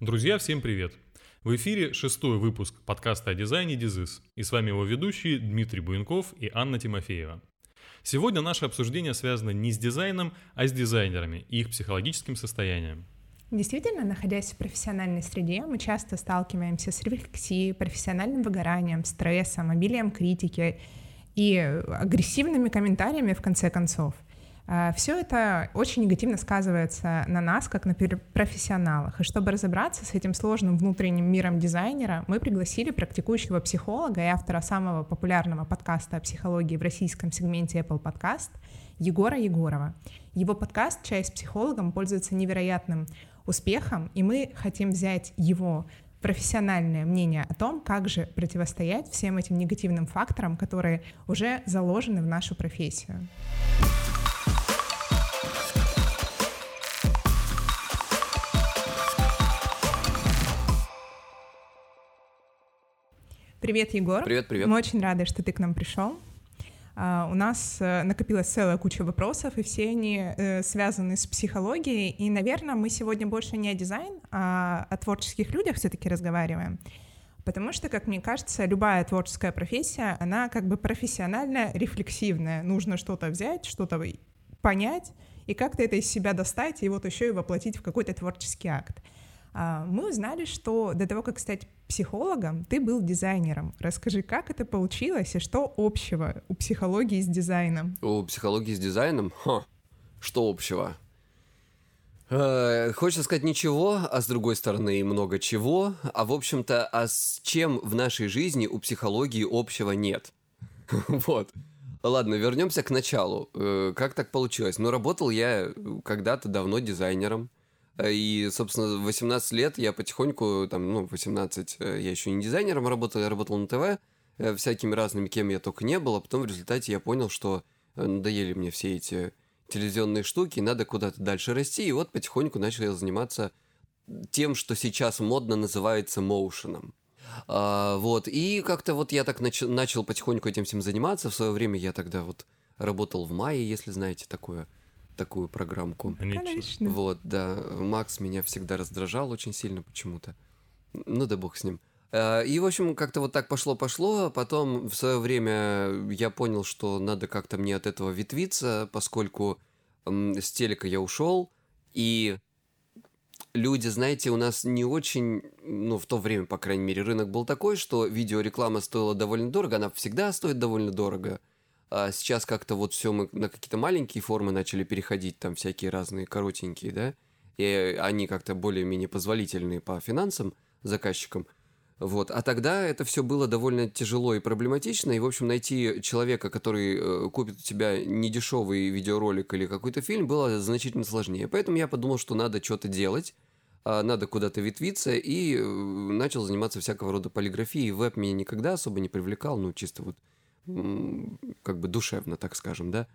Друзья, всем привет! В эфире шестой выпуск подкаста о дизайне «Дизис». И с вами его ведущие Дмитрий Буенков и Анна Тимофеева. Сегодня наше обсуждение связано не с дизайном, а с дизайнерами и их психологическим состоянием. Действительно, находясь в профессиональной среде, мы часто сталкиваемся с рефлексией, профессиональным выгоранием, стрессом, обилием критики и агрессивными комментариями в конце концов. А, Все это очень негативно сказывается на нас, как на профессионалах. И чтобы разобраться с этим сложным внутренним миром дизайнера, мы пригласили практикующего психолога и автора самого популярного подкаста о психологии в российском сегменте Apple Podcast Егора Егорова. Его подкаст «Чай с психологом» пользуется невероятным успехом, и мы хотим взять его профессиональное мнение о том, как же противостоять всем этим негативным факторам, которые уже заложены в нашу профессию. Привет, Егор. Привет, привет. Мы очень рады, что ты к нам пришел. Uh, у нас uh, накопилась целая куча вопросов, и все они uh, связаны с психологией. И, наверное, мы сегодня больше не о дизайн, а о творческих людях все-таки разговариваем. Потому что, как мне кажется, любая творческая профессия, она как бы профессионально рефлексивная. Нужно что-то взять, что-то понять, и как-то это из себя достать, и вот еще и воплотить в какой-то творческий акт. Мы узнали, что до того, как стать психологом, ты был дизайнером. Расскажи, как это получилось и что общего у психологии с дизайном? У психологии с дизайном? Ха, что общего? Э, хочется сказать ничего, а с другой стороны много чего. А в общем-то, а с чем в нашей жизни у психологии общего нет? Вот. Ладно, вернемся к началу. Э, как так получилось? Ну, работал я когда-то давно дизайнером. Э, и, собственно, 18 лет я потихоньку, там, ну, 18, э, я еще не дизайнером работал, я работал на ТВ, э, всякими разными, кем я только не был, а потом в результате я понял, что надоели мне все эти телевизионные штуки, надо куда-то дальше расти, и вот потихоньку начал я заниматься тем, что сейчас модно называется моушеном. А, вот, и как-то вот я так нач- начал потихоньку этим всем заниматься, в свое время я тогда вот работал в мае, если знаете такое такую программку. Конечно. Вот, да. Макс меня всегда раздражал очень сильно почему-то. Ну да бог с ним. А, и, в общем, как-то вот так пошло-пошло. Потом в свое время я понял, что надо как-то мне от этого ветвиться, поскольку с телека я ушел. И люди, знаете, у нас не очень, ну, в то время, по крайней мере, рынок был такой, что видеореклама стоила довольно дорого, она всегда стоит довольно дорого. А сейчас как-то вот все мы на какие-то маленькие формы начали переходить, там всякие разные коротенькие, да, и они как-то более-менее позволительные по финансам заказчикам. Вот. А тогда это все было довольно тяжело и проблематично, и, в общем, найти человека, который э, купит у тебя недешевый видеоролик или какой-то фильм, было значительно сложнее. Поэтому я подумал, что надо что-то делать, э, надо куда-то ветвиться, и э, начал заниматься всякого рода полиграфией. Веб меня никогда особо не привлекал, ну, чисто вот как бы душевно, так скажем, да.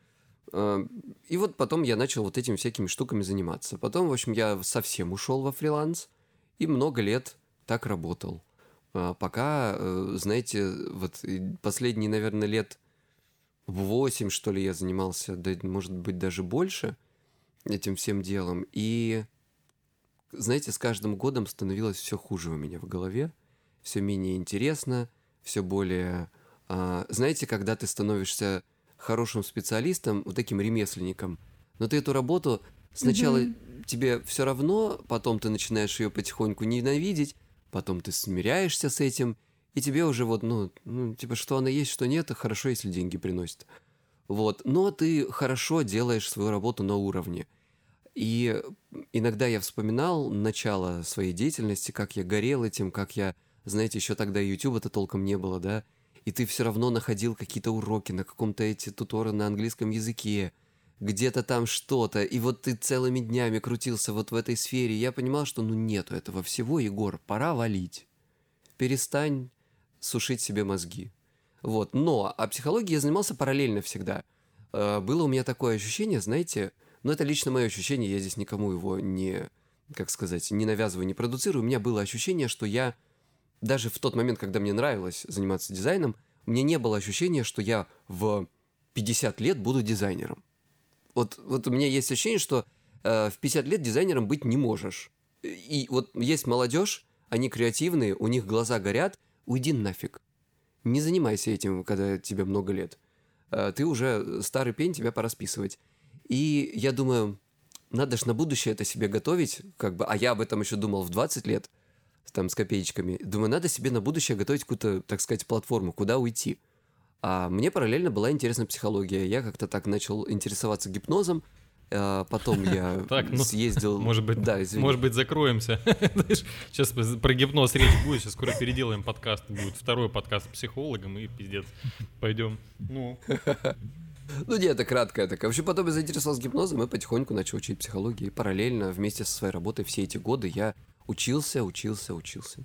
А, и вот потом я начал вот этими всякими штуками заниматься. Потом, в общем, я совсем ушел во фриланс и много лет так работал. А, пока, э, знаете, вот последние, наверное, лет 8, что ли, я занимался, да, может быть, даже больше этим всем делом. И, знаете, с каждым годом становилось все хуже у меня в голове, все менее интересно, все более знаете, когда ты становишься хорошим специалистом, вот таким ремесленником, но ты эту работу сначала mm-hmm. тебе все равно, потом ты начинаешь ее потихоньку ненавидеть, потом ты смиряешься с этим, и тебе уже вот, ну, ну типа, что она есть, что нет, хорошо, если деньги приносит. Вот, но ты хорошо делаешь свою работу на уровне. И иногда я вспоминал начало своей деятельности, как я горел этим, как я, знаете, еще тогда YouTube-то толком не было, да, и ты все равно находил какие-то уроки на каком-то эти туторы на английском языке, где-то там что-то, и вот ты целыми днями крутился вот в этой сфере, я понимал, что ну нету этого всего, Егор, пора валить. Перестань сушить себе мозги. Вот, но о психологии я занимался параллельно всегда. Э, было у меня такое ощущение, знаете, ну это лично мое ощущение, я здесь никому его не, как сказать, не навязываю, не продуцирую. У меня было ощущение, что я даже в тот момент, когда мне нравилось заниматься дизайном, мне не было ощущения, что я в 50 лет буду дизайнером. Вот, вот у меня есть ощущение, что э, в 50 лет дизайнером быть не можешь. И вот есть молодежь, они креативные, у них глаза горят, уйди нафиг. Не занимайся этим, когда тебе много лет. Э, ты уже старый пень, тебя пора списывать. И я думаю, надо же на будущее это себе готовить, как бы, а я об этом еще думал в 20 лет, там, с копеечками. Думаю, надо себе на будущее готовить какую-то, так сказать, платформу, куда уйти. А мне параллельно была интересна психология. Я как-то так начал интересоваться гипнозом, а потом я так, ну, съездил... Может быть, да, может быть, закроемся. сейчас про гипноз речь будет, сейчас скоро переделаем подкаст. Будет второй подкаст с психологом, и пиздец. Пойдем. Ну. Ну нет, это краткое такая. Вообще потом я заинтересовался гипнозом и потихоньку начал учить психологию. И параллельно вместе со своей работой все эти годы я учился, учился, учился.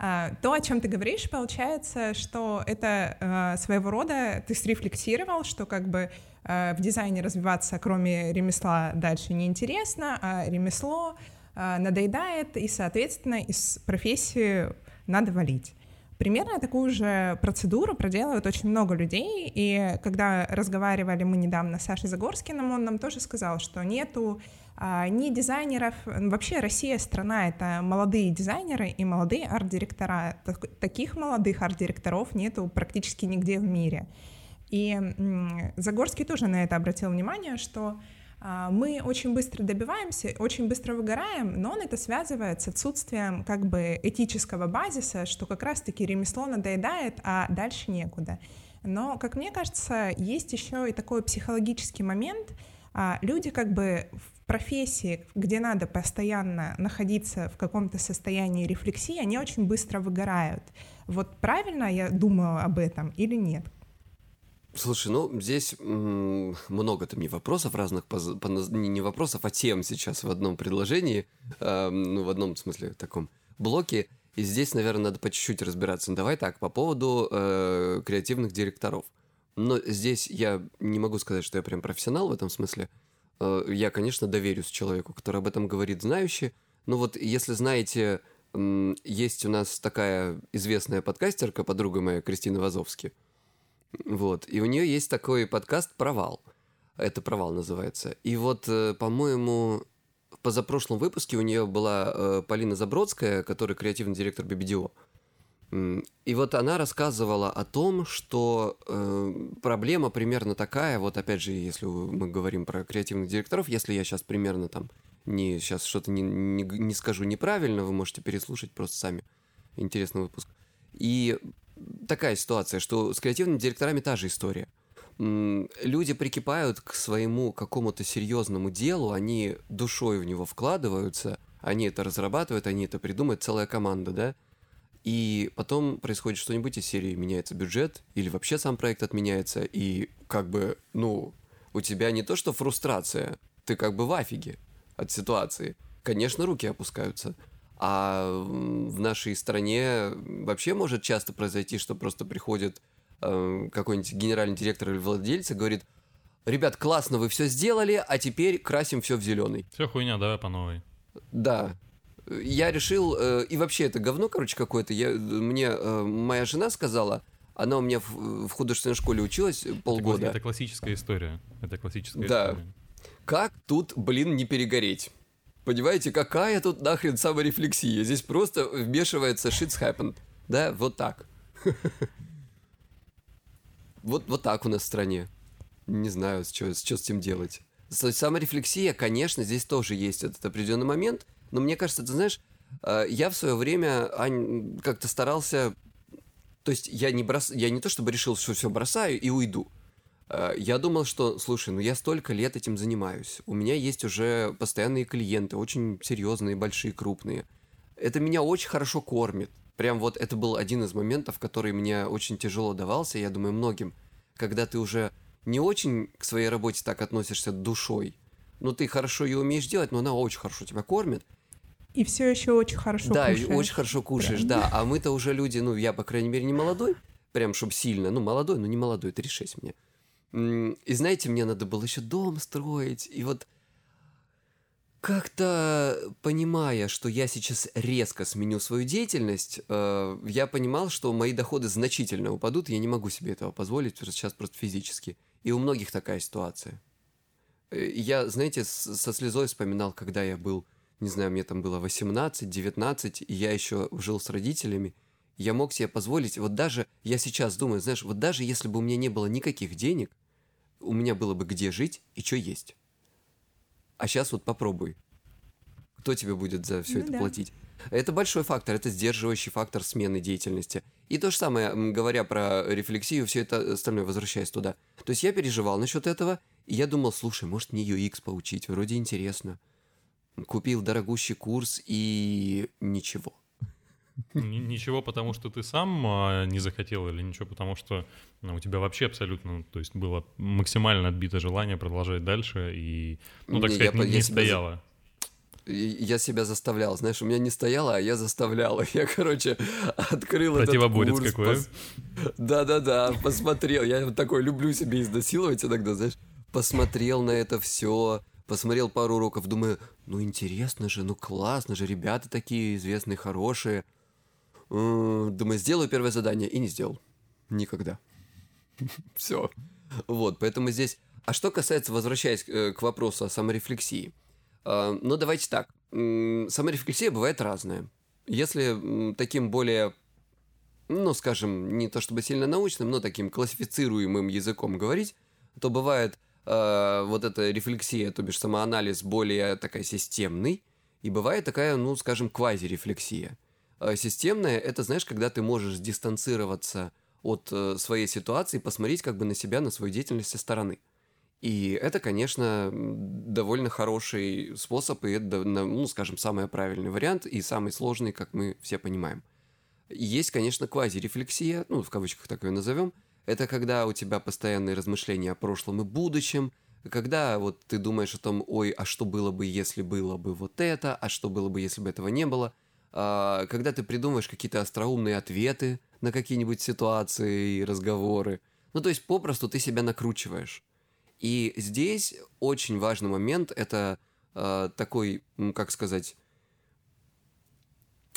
А, то, о чем ты говоришь, получается, что это э, своего рода ты срефлексировал, что как бы э, в дизайне развиваться, кроме ремесла, дальше неинтересно, а ремесло надоедает, и, соответственно, из профессии надо валить. Примерно такую же процедуру проделывают очень много людей, и когда разговаривали мы недавно с Сашей Загорскиным, он нам тоже сказал, что нету а, ни дизайнеров, вообще Россия страна, это молодые дизайнеры и молодые арт-директора. Таких молодых арт-директоров нету практически нигде в мире. И Загорский тоже на это обратил внимание, что мы очень быстро добиваемся, очень быстро выгораем, но он это связывает с отсутствием как бы этического базиса, что как раз-таки ремесло надоедает, а дальше некуда. Но, как мне кажется, есть еще и такой психологический момент. А, люди как бы в профессии, где надо постоянно находиться в каком-то состоянии рефлексии, они очень быстро выгорают. Вот правильно я думаю об этом или нет? Слушай, ну здесь много там не вопросов разных, по, по, не, вопросов, а тем сейчас в одном предложении, э, ну в одном смысле таком блоке. И здесь, наверное, надо по чуть-чуть разбираться. Ну, давай так, по поводу э, креативных директоров. Но здесь я не могу сказать, что я прям профессионал в этом смысле. Э, я, конечно, доверюсь человеку, который об этом говорит знающий. Но вот если знаете, есть у нас такая известная подкастерка, подруга моя Кристина Вазовски – вот. И у нее есть такой подкаст «Провал». Это «Провал» называется. И вот, э, по-моему, в позапрошлом выпуске у нее была э, Полина Забродская, которая креативный директор BBDO. И вот она рассказывала о том, что э, проблема примерно такая, вот опять же, если мы говорим про креативных директоров, если я сейчас примерно там не сейчас что-то не, не, не скажу неправильно, вы можете переслушать просто сами. Интересный выпуск. И такая ситуация, что с креативными директорами та же история. Люди прикипают к своему какому-то серьезному делу, они душой в него вкладываются, они это разрабатывают, они это придумают, целая команда, да? И потом происходит что-нибудь из серии, меняется бюджет, или вообще сам проект отменяется, и как бы, ну, у тебя не то что фрустрация, ты как бы в афиге от ситуации. Конечно, руки опускаются. А в нашей стране вообще может часто произойти, что просто приходит э, какой-нибудь генеральный директор или владелец и говорит, ребят, классно, вы все сделали, а теперь красим все в зеленый. Все хуйня, давай по новой. Да. Я решил, э, и вообще это говно, короче, какое-то. Я, мне э, моя жена сказала, она у меня в, в художественной школе училась полгода. Это, это классическая история. Это классическая да. история. Как тут, блин, не перегореть? Понимаете, какая тут нахрен саморефлексия? Здесь просто вмешивается shit's happened. Да, вот так. Вот, вот так у нас в стране. Не знаю, что, что с этим делать. Саморефлексия, конечно, здесь тоже есть этот определенный момент, но мне кажется, ты знаешь, э, я в свое время как-то старался... То есть я не, брос... я не то чтобы решил, что все бросаю и уйду. Э, я думал, что, слушай, ну я столько лет этим занимаюсь. У меня есть уже постоянные клиенты, очень серьезные, большие, крупные. Это меня очень хорошо кормит. Прям вот это был один из моментов, который мне очень тяжело давался, я думаю, многим. Когда ты уже не очень к своей работе так относишься душой, но ты хорошо ее умеешь делать, но она очень хорошо тебя кормит. И все еще очень хорошо да, кушаешь. Да, очень хорошо кушаешь, Прям. да. А мы-то уже люди, ну, я, по крайней мере, не молодой, прям, чтобы сильно, ну, молодой, но не молодой, 36 мне. И знаете, мне надо было еще дом строить. И вот как-то понимая, что я сейчас резко сменю свою деятельность, э, я понимал, что мои доходы значительно упадут, и я не могу себе этого позволить сейчас просто физически. И у многих такая ситуация. Э, я, знаете, со слезой вспоминал, когда я был, не знаю, мне там было 18, 19, и я еще жил с родителями, я мог себе позволить, вот даже, я сейчас думаю, знаешь, вот даже если бы у меня не было никаких денег, у меня было бы где жить и что есть. А сейчас вот попробуй. Кто тебе будет за все ну, это да. платить? Это большой фактор, это сдерживающий фактор смены деятельности. И то же самое, говоря про рефлексию, все это остальное, возвращаясь туда. То есть я переживал насчет этого, и я думал, слушай, может мне UX поучить, вроде интересно. Купил дорогущий курс и ничего. Ничего, потому что ты сам а, не захотел, или ничего, потому что ну, у тебя вообще абсолютно, то есть было максимально отбито желание продолжать дальше, и, ну, так не, сказать, я, не, не я стояло я себя заставлял, знаешь, у меня не стояло, а я заставлял. Я, короче, открыл Противоборец этот курс. какой. Пос... Да-да-да, посмотрел. Я такой люблю себе изнасиловать иногда, знаешь. Посмотрел на это все, посмотрел пару уроков, думаю, ну интересно же, ну классно же, ребята такие известные, хорошие. Думаю, сделаю первое задание и не сделал. Никогда. Все. Вот, поэтому здесь... А что касается, возвращаясь э, к вопросу о саморефлексии – а, ну, давайте так. Саморефлексия бывает разная. Если таким более, ну, скажем, не то чтобы сильно научным, но таким классифицируемым языком говорить, то бывает э, вот эта рефлексия, то бишь самоанализ более такая системный, и бывает такая, ну, скажем, квазирефлексия. Э, системная – это, знаешь, когда ты можешь дистанцироваться от э, своей ситуации, посмотреть как бы на себя, на свою деятельность со стороны. И это, конечно, довольно хороший способ, и это, ну, скажем, самый правильный вариант, и самый сложный, как мы все понимаем. Есть, конечно, квазирефлексия, ну, в кавычках так ее назовем. Это когда у тебя постоянные размышления о прошлом и будущем, когда вот ты думаешь о том, ой, а что было бы, если было бы вот это, а что было бы, если бы этого не было. А, когда ты придумываешь какие-то остроумные ответы на какие-нибудь ситуации и разговоры. Ну, то есть попросту ты себя накручиваешь. И здесь очень важный момент это э, такой, как сказать,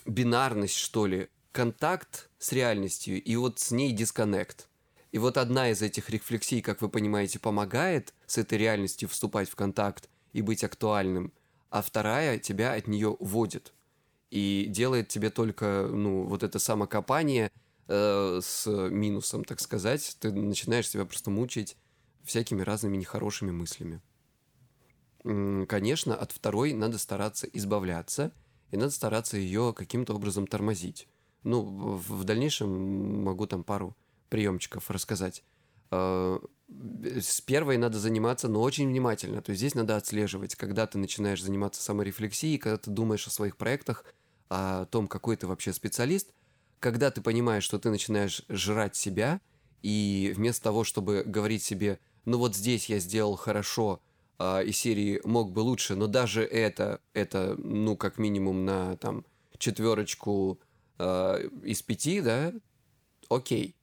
бинарность, что ли, контакт с реальностью и вот с ней дисконнект. И вот одна из этих рефлексий, как вы понимаете, помогает с этой реальностью вступать в контакт и быть актуальным, а вторая тебя от нее уводит и делает тебе только, ну, вот это самокопание э, с минусом, так сказать. Ты начинаешь себя просто мучить всякими разными нехорошими мыслями. Конечно, от второй надо стараться избавляться, и надо стараться ее каким-то образом тормозить. Ну, в дальнейшем могу там пару приемчиков рассказать. А, с первой надо заниматься, но очень внимательно. То есть здесь надо отслеживать, когда ты начинаешь заниматься саморефлексией, когда ты думаешь о своих проектах, о том, какой ты вообще специалист, когда ты понимаешь, что ты начинаешь жрать себя, и вместо того, чтобы говорить себе – ну вот здесь я сделал хорошо, э, из серии мог бы лучше, но даже это, это, ну, как минимум на там четверочку э, из пяти, да, окей.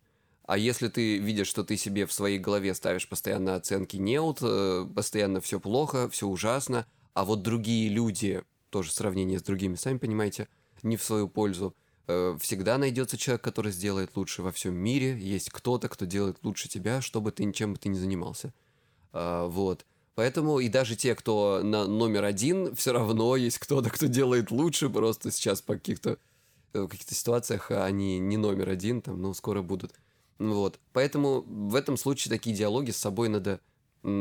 А если ты видишь, что ты себе в своей голове ставишь постоянно оценки неут, э, постоянно все плохо, все ужасно, а вот другие люди, тоже сравнение с другими, сами понимаете, не в свою пользу, Э, всегда найдется человек, который сделает лучше во всем мире. Есть кто-то, кто делает лучше тебя, чтобы ты ничем бы ты не занимался. А, вот. Поэтому и даже те, кто на номер один, все равно есть кто-то, кто делает лучше. Просто сейчас по каких-то э, каких-то ситуациях они не номер один, там, но скоро будут. Вот. Поэтому в этом случае такие диалоги с собой надо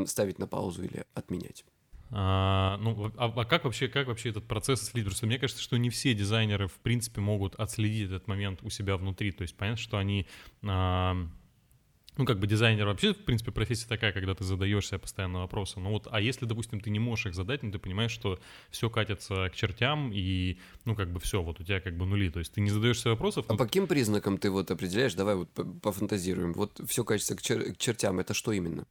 ставить на паузу или отменять. А, ну, а, а как вообще, как вообще этот процесс отследить? Потому что мне кажется, что не все дизайнеры, в принципе, могут отследить этот момент у себя внутри. То есть понятно, что они... А, ну, как бы дизайнер вообще, в принципе, профессия такая, когда ты задаешь себе постоянно вопросы. Ну вот, а если, допустим, ты не можешь их задать, ну, ты понимаешь, что все катится к чертям, и, ну, как бы все, вот у тебя как бы нули. То есть ты не задаешь себе вопросов. А ну... по каким признакам ты вот определяешь? Давай вот пофантазируем. Вот все катится к, чер- к чертям. Это что именно?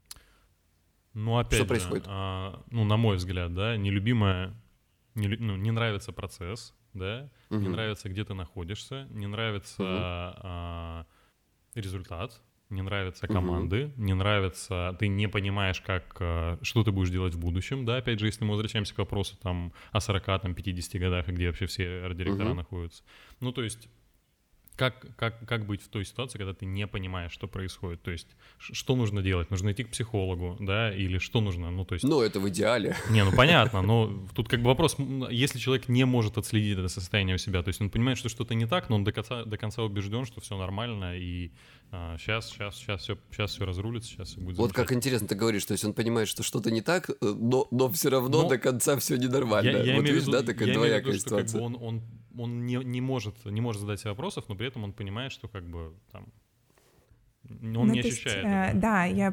Ну, опять Что же, происходит? А, ну, на мой взгляд, да, нелюбимая, не, ну, не нравится процесс, да, угу. не нравится, где ты находишься, не нравится угу. а, результат, не нравятся команды, угу. не нравится, ты не понимаешь, как, а, что ты будешь делать в будущем, да, опять же, если мы возвращаемся к вопросу там о 40, там, 50 годах, где вообще все арт-директора угу. находятся. Ну, то есть как, как, как быть в той ситуации, когда ты не понимаешь, что происходит? То есть, что нужно делать? Нужно идти к психологу, да, или что нужно? Ну, то есть... Ну, это в идеале. Не, ну понятно, но тут как бы вопрос, если человек не может отследить это состояние у себя, то есть он понимает, что что-то не так, но он до конца, до конца убежден, что все нормально, и а, сейчас, сейчас, сейчас все, сейчас все разрулится, сейчас все будет Вот как интересно ты говоришь, то есть он понимает, что что-то не так, э, но, но все равно но... до конца все ненормально. Я, я вот видишь, виду, да, такая двоякая ситуация. Что, как бы, он, он он не, не, может, не может задать себе вопросов, но при этом он понимает, что как бы там он ну, не ощущает. Есть, э, да, я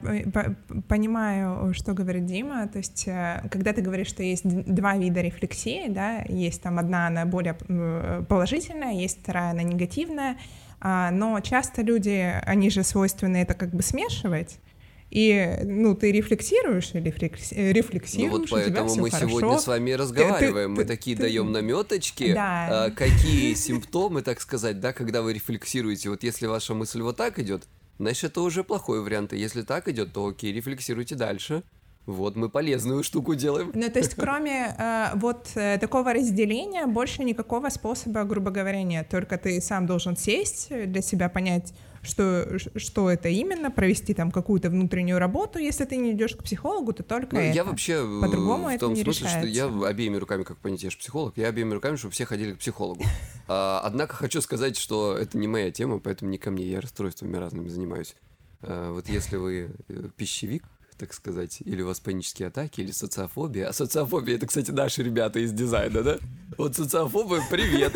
понимаю, что говорит Дима. То есть, э, когда ты говоришь, что есть два вида рефлексии, да, есть там одна, она более положительная, есть вторая, она негативная, а, но часто люди, они же свойственны это как бы смешивать. И, ну, ты рефлексируешь или рефлексируешь, Ну вот поэтому мы хорошо. сегодня с вами разговариваем. Ты, мы ты, такие ты, даем наметочки, да. а, какие симптомы, так сказать, да, когда вы рефлексируете. Вот если ваша мысль вот так идет, значит, это уже плохой вариант. И если так идет, то окей, рефлексируйте дальше. Вот мы полезную штуку делаем. Ну, то есть, кроме э, вот э, такого разделения, больше никакого способа, грубо говоря, нет. Только ты сам должен сесть, для себя понять, что, что это именно, провести там какую-то внутреннюю работу. Если ты не идешь к психологу, то только ну, это. Я вообще э, По-другому в том смысле, решается. что я обеими руками, как понять, я же психолог, я обеими руками, чтобы все ходили к психологу. А, однако хочу сказать, что это не моя тема, поэтому не ко мне, я расстройствами разными занимаюсь. А, вот если вы э, пищевик, так сказать, или у вас панические атаки, или социофобия. А социофобия — это, кстати, наши ребята из дизайна, да? Вот социофобы — привет!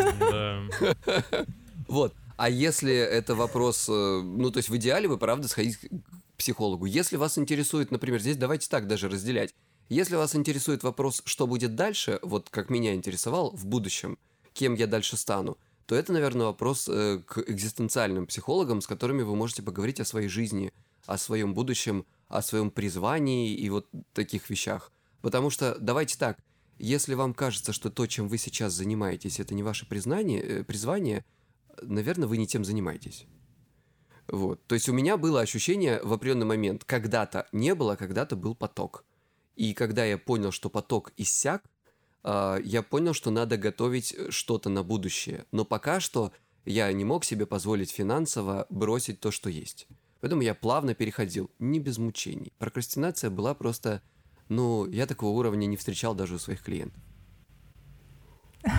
Вот. А если это вопрос, э, ну, то есть в идеале вы, правда, сходить к психологу. Если вас интересует, например, здесь давайте так даже разделять. Если вас интересует вопрос, что будет дальше, вот как меня интересовал в будущем, кем я дальше стану, то это, наверное, вопрос э, к экзистенциальным психологам, с которыми вы можете поговорить о своей жизни, о своем будущем, о своем призвании и вот таких вещах. Потому что, давайте так, если вам кажется, что то, чем вы сейчас занимаетесь, это не ваше признание, э, призвание – наверное, вы не тем занимаетесь. Вот. То есть у меня было ощущение в определенный момент, когда-то не было, когда-то был поток. И когда я понял, что поток иссяк, э, я понял, что надо готовить что-то на будущее. Но пока что я не мог себе позволить финансово бросить то, что есть. Поэтому я плавно переходил, не без мучений. Прокрастинация была просто, ну, я такого уровня не встречал даже у своих клиентов.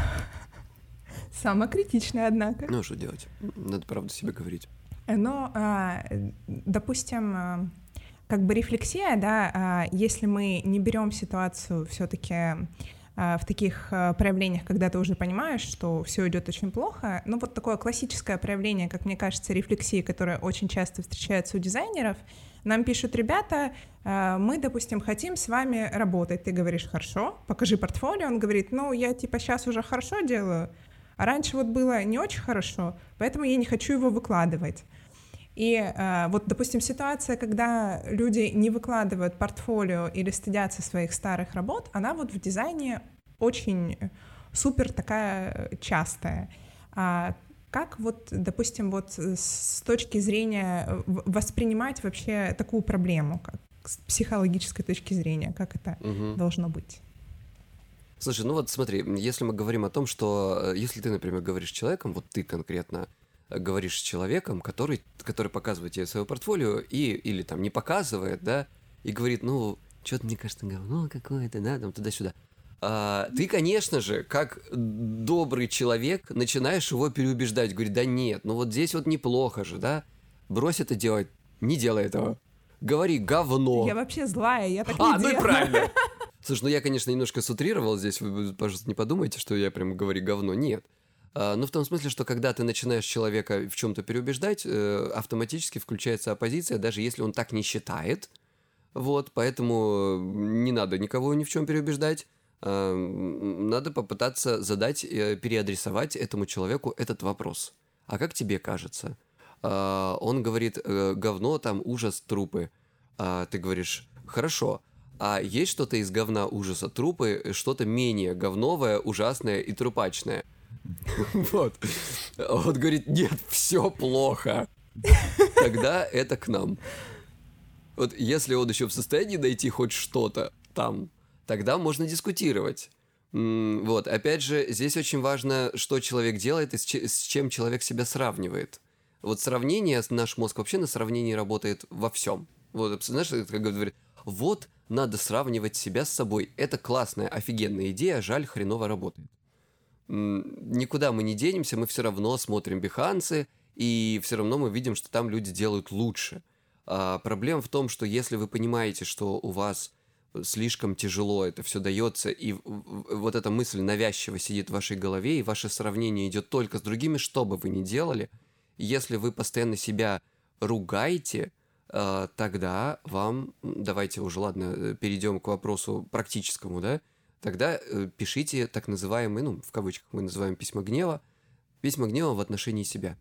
Самокритичная, однако. Ну, что делать? Надо правду себе говорить. Но, а, допустим, а, как бы рефлексия, да, а, если мы не берем ситуацию все-таки в таких проявлениях, когда ты уже понимаешь, что все идет очень плохо. Ну, вот такое классическое проявление, как мне кажется, рефлексии, которое очень часто встречается у дизайнеров. Нам пишут ребята, мы, допустим, хотим с вами работать. Ты говоришь, хорошо, покажи портфолио. Он говорит, ну, я типа сейчас уже хорошо делаю, а раньше вот было не очень хорошо, поэтому я не хочу его выкладывать. И э, вот, допустим, ситуация, когда люди не выкладывают портфолио или стыдятся своих старых работ, она вот в дизайне очень супер такая частая. А как вот, допустим, вот с точки зрения воспринимать вообще такую проблему, как с психологической точки зрения, как это угу. должно быть? Слушай, ну вот смотри, если мы говорим о том, что э, если ты, например, говоришь с человеком, вот ты конкретно э, говоришь с человеком, который, который показывает тебе свое портфолио и или там не показывает, да, и говорит, ну, что-то мне кажется говно какое-то, да, там туда-сюда. А, ты, конечно же, как добрый человек, начинаешь его переубеждать, говорит, да нет, ну вот здесь вот неплохо же, да, брось это делать, не делай этого. Говори говно. Я вообще злая, я так а, не А, ну и правильно. Слушай, ну я, конечно, немножко сутрировал здесь, вы, пожалуйста, не подумайте, что я прям говорю говно. Нет. А, но в том смысле, что когда ты начинаешь человека в чем-то переубеждать, э, автоматически включается оппозиция, даже если он так не считает. Вот, поэтому не надо никого ни в чем переубеждать. А, надо попытаться задать, э, переадресовать этому человеку этот вопрос. А как тебе кажется? А, он говорит, э, говно, там ужас, трупы. Ты говоришь, хорошо, а есть что-то из говна ужаса трупы, что-то менее говновое, ужасное и трупачное. Вот. Он говорит, нет, все плохо. Тогда это к нам. Вот если он еще в состоянии найти хоть что-то там, тогда можно дискутировать. Вот, опять же, здесь очень важно, что человек делает и с чем человек себя сравнивает. Вот сравнение, наш мозг вообще на сравнении работает во всем. Вот, знаешь, как говорит, вот надо сравнивать себя с собой. Это классная, офигенная идея, жаль, хреново работает. Никуда мы не денемся, мы все равно смотрим биханцы, и все равно мы видим, что там люди делают лучше. А проблема в том, что если вы понимаете, что у вас слишком тяжело это все дается, и вот эта мысль навязчиво сидит в вашей голове, и ваше сравнение идет только с другими, что бы вы ни делали, если вы постоянно себя ругаете, а, тогда вам, давайте уже, ладно, э, перейдем к вопросу практическому, да, тогда э, пишите так называемые, ну, в кавычках мы называем письма гнева, письма гнева в отношении себя.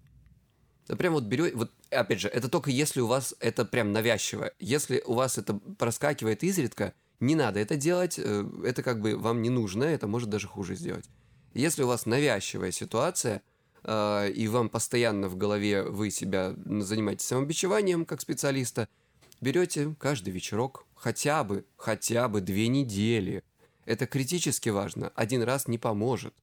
Да прям вот берете, вот опять же, это только если у вас это прям навязчиво. Если у вас это проскакивает изредка, не надо это делать, э, это как бы вам не нужно, это может даже хуже сделать. Если у вас навязчивая ситуация, э, и вам постоянно в голове вы себя занимаетесь самобичеванием как специалиста, берете каждый вечерок хотя бы, хотя бы две недели. Это критически важно, один раз не поможет.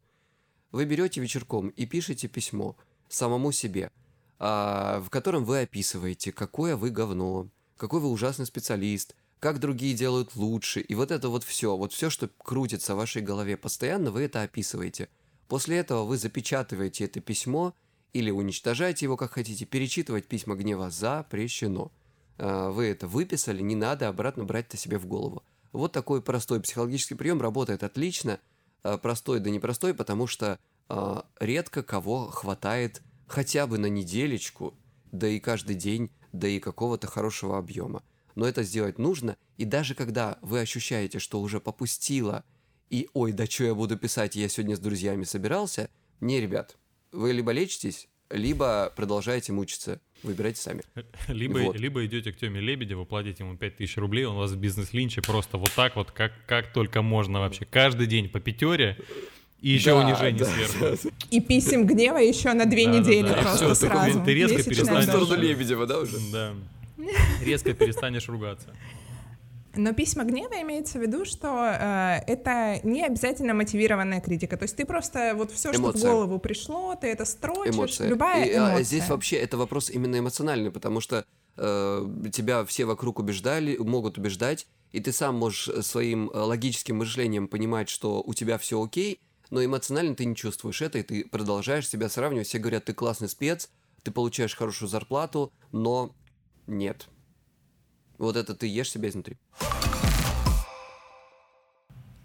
Вы берете вечерком и пишете письмо самому себе – а, в котором вы описываете, какое вы говно, какой вы ужасный специалист, как другие делают лучше, и вот это вот все, вот все, что крутится в вашей голове постоянно, вы это описываете. После этого вы запечатываете это письмо или уничтожаете его, как хотите. Перечитывать письма гнева запрещено. А, вы это выписали, не надо обратно брать это себе в голову. Вот такой простой психологический прием работает отлично. А, простой да непростой, потому что редко кого хватает хотя бы на неделечку, да и каждый день, да и какого-то хорошего объема. Но это сделать нужно, и даже когда вы ощущаете, что уже попустило, и «Ой, да что я буду писать, я сегодня с друзьями собирался», не, ребят, вы либо лечитесь, либо продолжаете мучиться. Выбирайте сами. Либо, вот. либо идете к Теме Лебедеву, платите ему 5000 рублей, он вас в бизнес-линче просто вот так вот, как, как только можно вообще. Каждый день по пятере и еще да, унижение да, сверху. И писем гнева еще на две да, недели да, да. просто Все, сразу. Ты, резко перестанешь... В сторону Лебедева, да, уже? Да. Резко перестанешь ругаться. Но письма гнева имеется в виду, что э, это не обязательно мотивированная критика. То есть ты просто вот все, что в голову пришло, ты это строчишь, эмоция. любая и, а, эмоция. А, здесь вообще это вопрос именно эмоциональный, потому что э, тебя все вокруг убеждали, могут убеждать, и ты сам можешь своим э, логическим мышлением понимать, что у тебя все окей, но эмоционально ты не чувствуешь это, и ты продолжаешь себя сравнивать. Все говорят, ты классный спец, ты получаешь хорошую зарплату, но нет. Вот это ты ешь себя изнутри.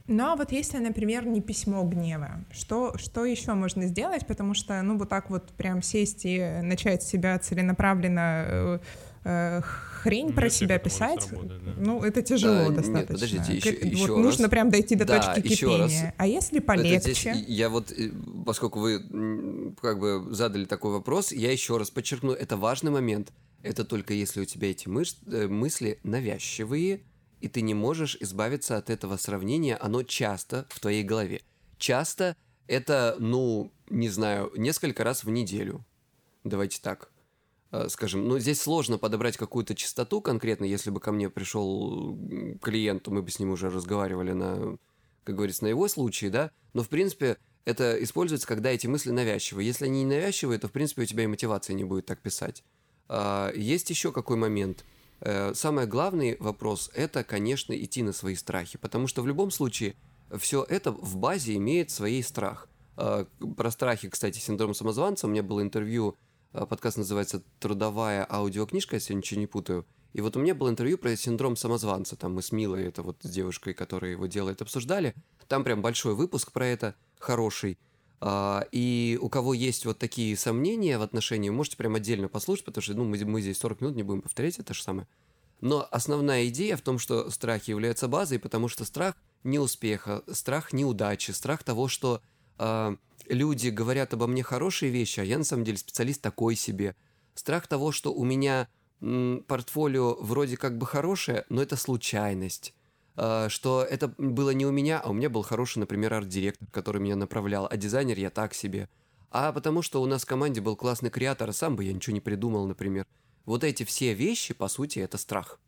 Ну а вот если, например, не письмо гнева, что, что еще можно сделать? Потому что, ну, вот так вот прям сесть и начать себя целенаправленно э, э, хрень про себя писать, работать, да. ну, это тяжело да, достаточно. Нет, подождите, еще, вот еще нужно раз. прям дойти до да, точки кипения. Раз. А если полегче? Здесь, я вот, э, поскольку вы как бы задали такой вопрос, я еще раз подчеркну, это важный момент. Это только если у тебя эти мыш... Э, мысли навязчивые, и ты не можешь избавиться от этого сравнения, оно часто в твоей голове. Часто это, ну, не знаю, несколько раз в неделю. Давайте так. Э, скажем, ну, здесь сложно подобрать какую-то частоту конкретно, если бы ко мне пришел клиент, то мы бы с ним уже разговаривали на, как говорится, на его случае, да, но, в принципе, это используется, когда эти мысли навязчивые. Если они не навязчивые, то, в принципе, у тебя и мотивации не будет так писать. А, есть еще какой момент? Э, самый главный вопрос – это, конечно, идти на свои страхи, потому что в любом случае все это в базе имеет свой страх. А, про страхи, кстати, синдром самозванца, у меня было интервью Э, подкаст называется «Трудовая аудиокнижка», если я ничего не путаю. И вот у меня было интервью про синдром самозванца. Там мы с Милой, это вот с девушкой, которая его делает, обсуждали. Там прям большой выпуск про это, хороший. А, и у кого есть вот такие сомнения в отношении, можете прям отдельно послушать, потому что ну, мы, мы здесь 40 минут не будем повторять это же самое. Но основная идея в том, что страхи являются базой, потому что страх неуспеха, страх неудачи, страх того, что э, люди говорят обо мне хорошие вещи, а я на самом деле специалист такой себе. Страх того, что у меня м, портфолио вроде как бы хорошее, но это случайность. Э, что это было не у меня, а у меня был хороший, например, арт-директор, который меня направлял, а дизайнер я так себе. А потому что у нас в команде был классный креатор, а сам бы я ничего не придумал, например. Вот эти все вещи, по сути, это страх.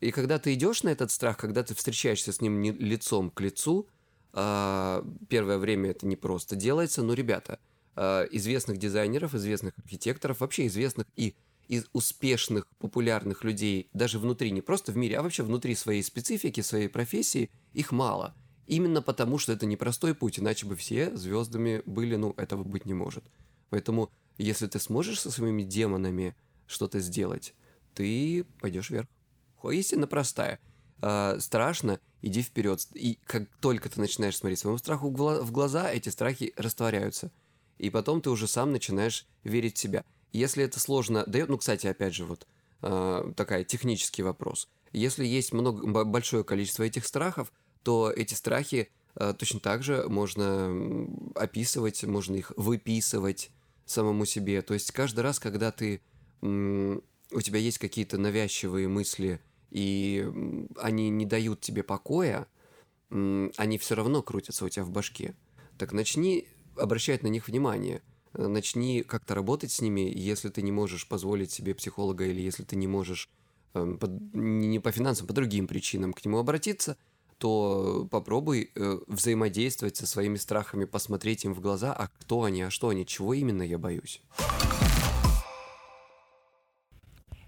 И когда ты идешь на этот страх, когда ты встречаешься с ним лицом к лицу, А, первое время это не просто делается, но, ребята, а, известных дизайнеров, известных архитекторов, вообще известных и из успешных, популярных людей, даже внутри, не просто в мире, а вообще внутри своей специфики, своей профессии, их мало. Именно потому, что это непростой путь, иначе бы все звездами были, ну, этого быть не может. Поэтому, если ты сможешь со своими демонами что-то сделать, ты пойдешь вверх. Истина простая. Э, страшно, иди вперед. И как только ты начинаешь смотреть своему страху в глаза, эти страхи растворяются. И потом ты уже сам начинаешь верить в себя. Если это сложно дает, ну, кстати, опять же, вот э, такая технический вопрос. Если есть много, большое количество этих страхов, то эти страхи э, точно так же можно описывать, можно их выписывать самому себе. То есть каждый раз, когда ты у тебя есть какие-то навязчивые мысли, и они не дают тебе покоя, они все равно крутятся у тебя в башке. Так начни обращать на них внимание. Начни как-то работать с ними, если ты не можешь позволить себе психолога или если ты не можешь э, по, не по финансам, по другим причинам к нему обратиться, то попробуй э, взаимодействовать со своими страхами, посмотреть им в глаза, а кто они, а что они, чего именно я боюсь.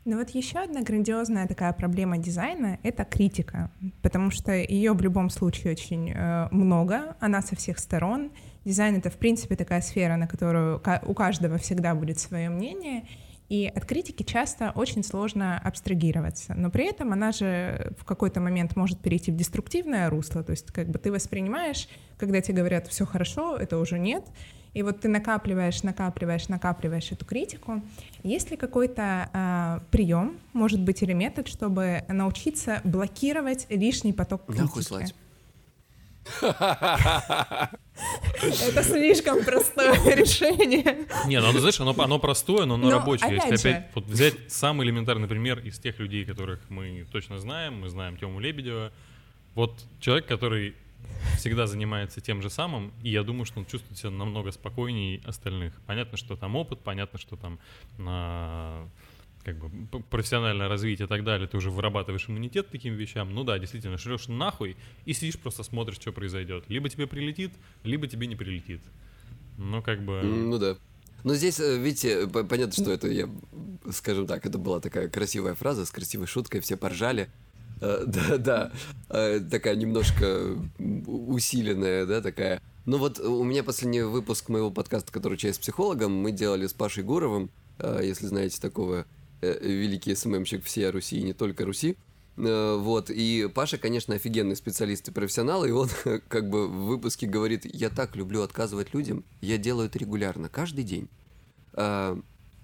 Ну вот еще одна грандиозная такая проблема дизайна — это критика, потому что ее в любом случае очень э, много, она со всех сторон. Дизайн — это, в принципе, такая сфера, на которую у каждого всегда будет свое мнение, и от критики часто очень сложно абстрагироваться, но при этом она же в какой-то момент может перейти в деструктивное русло, то есть как бы ты воспринимаешь, когда тебе говорят все хорошо, это уже нет, и вот ты накапливаешь, накапливаешь, накапливаешь эту критику. Есть ли какой-то э, прием, может быть, или метод, чтобы научиться блокировать лишний поток критики? Нахуй слать. Это слишком простое решение. Не, ну, знаешь, оно, оно простое, но оно но рабочее. Если опять вот взять самый элементарный пример из тех людей, которых мы точно знаем, мы знаем Тему Лебедева. Вот человек, который всегда занимается тем же самым, и я думаю, что он чувствует себя намного спокойнее остальных. Понятно, что там опыт, понятно, что там на как бы профессиональное развитие и так далее, ты уже вырабатываешь иммунитет к таким вещам. Ну да, действительно, шлешь нахуй и сидишь просто смотришь, что произойдет. Либо тебе прилетит, либо тебе не прилетит. Ну, как бы... Ну да. Но здесь, э, видите, понятно, что это, я, скажем так, это была такая красивая фраза с красивой шуткой, все поржали. Э, да, да, э, такая немножко усиленная, да, такая. Ну вот у меня последний выпуск моего подкаста, который «Чай с психологом», мы делали с Пашей Гуровым, э, если знаете такого, великий СММщик всей Руси и не только Руси. Вот, и Паша, конечно, офигенный специалист и профессионал, и он как бы в выпуске говорит, я так люблю отказывать людям, я делаю это регулярно, каждый день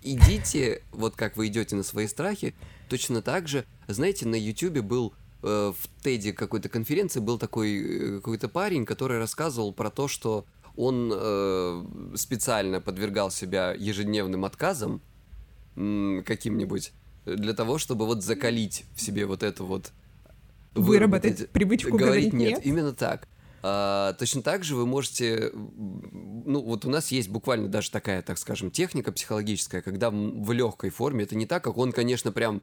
идите, вот как вы идете на свои страхи, точно так же, знаете, на Ютубе был э, в Теди какой-то конференции был такой э, какой-то парень, который рассказывал про то, что он э, специально подвергал себя ежедневным отказам м, каким-нибудь для того, чтобы вот закалить в себе вот это вот выработать, выработать привычку говорить нет. нет. Именно так. А, точно так же вы можете, ну вот у нас есть буквально даже такая, так скажем, техника психологическая, когда в легкой форме, это не так, как он, конечно, прям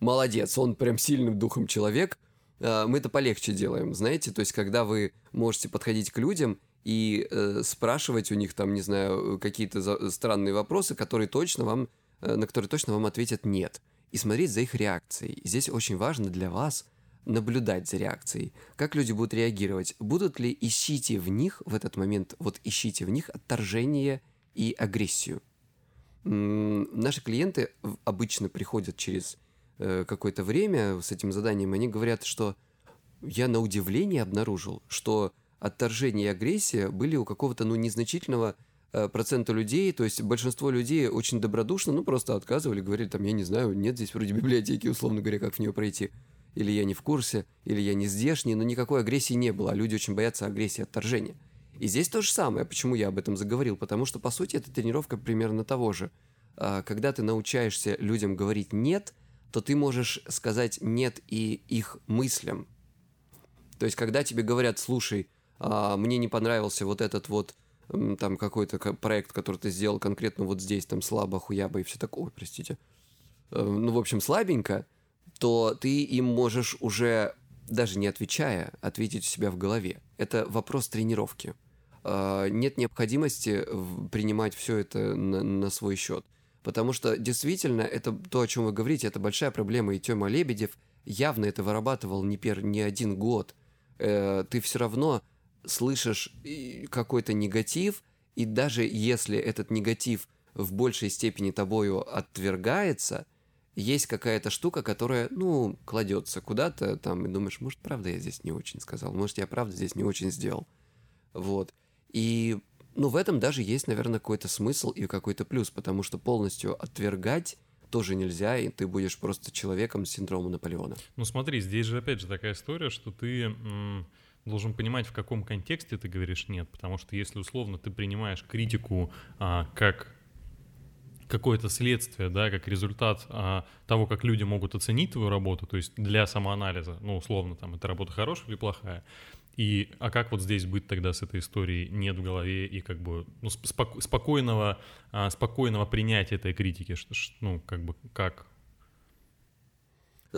молодец, он прям сильным духом человек, а, мы это полегче делаем, знаете, то есть когда вы можете подходить к людям и э, спрашивать у них там, не знаю, какие-то странные вопросы, которые точно вам, э, на которые точно вам ответят нет, и смотреть за их реакцией. И здесь очень важно для вас – наблюдать за реакцией. Как люди будут реагировать? Будут ли ищите в них в этот момент, вот ищите в них отторжение и агрессию? Наши клиенты обычно приходят через э, какое-то время с этим заданием, они говорят, что я на удивление обнаружил, что отторжение и агрессия были у какого-то ну, незначительного э, процента людей, то есть большинство людей очень добродушно, ну, просто отказывали, говорили, там, я не знаю, нет здесь вроде библиотеки, условно говоря, как в нее пройти или я не в курсе, или я не здешний, но никакой агрессии не было, а люди очень боятся агрессии отторжения. И здесь то же самое. Почему я об этом заговорил? Потому что, по сути, это тренировка примерно того же. А, когда ты научаешься людям говорить «нет», то ты можешь сказать «нет» и их мыслям. То есть, когда тебе говорят «слушай, а, мне не понравился вот этот вот там какой-то проект, который ты сделал конкретно вот здесь, там слабо, хуяба и все такое, простите. Э, ну, в общем, слабенько – то ты им можешь уже даже не отвечая, ответить у себя в голове. Это вопрос тренировки. А, нет необходимости принимать все это на свой счет. Потому что действительно, это то, о чем вы говорите, это большая проблема. И Тёма Лебедев явно это вырабатывал не, пер, не один год. Э, ты все равно слышишь какой-то негатив, и даже если этот негатив в большей степени тобою отвергается, есть какая-то штука, которая, ну, кладется куда-то там, и думаешь, может, правда я здесь не очень сказал, может, я правда здесь не очень сделал. Вот. И, ну, в этом даже есть, наверное, какой-то смысл и какой-то плюс, потому что полностью отвергать тоже нельзя, и ты будешь просто человеком с синдромом Наполеона. Ну смотри, здесь же опять же такая история, что ты должен понимать, в каком контексте ты говоришь нет, потому что если условно ты принимаешь критику а, как какое-то следствие, да, как результат а, того, как люди могут оценить твою работу, то есть для самоанализа, ну, условно, там, эта работа хорошая или плохая, и, а как вот здесь быть тогда с этой историей нет в голове и как бы ну, споко- спокойного, а, спокойного принятия этой критики, что, ну, как бы, как?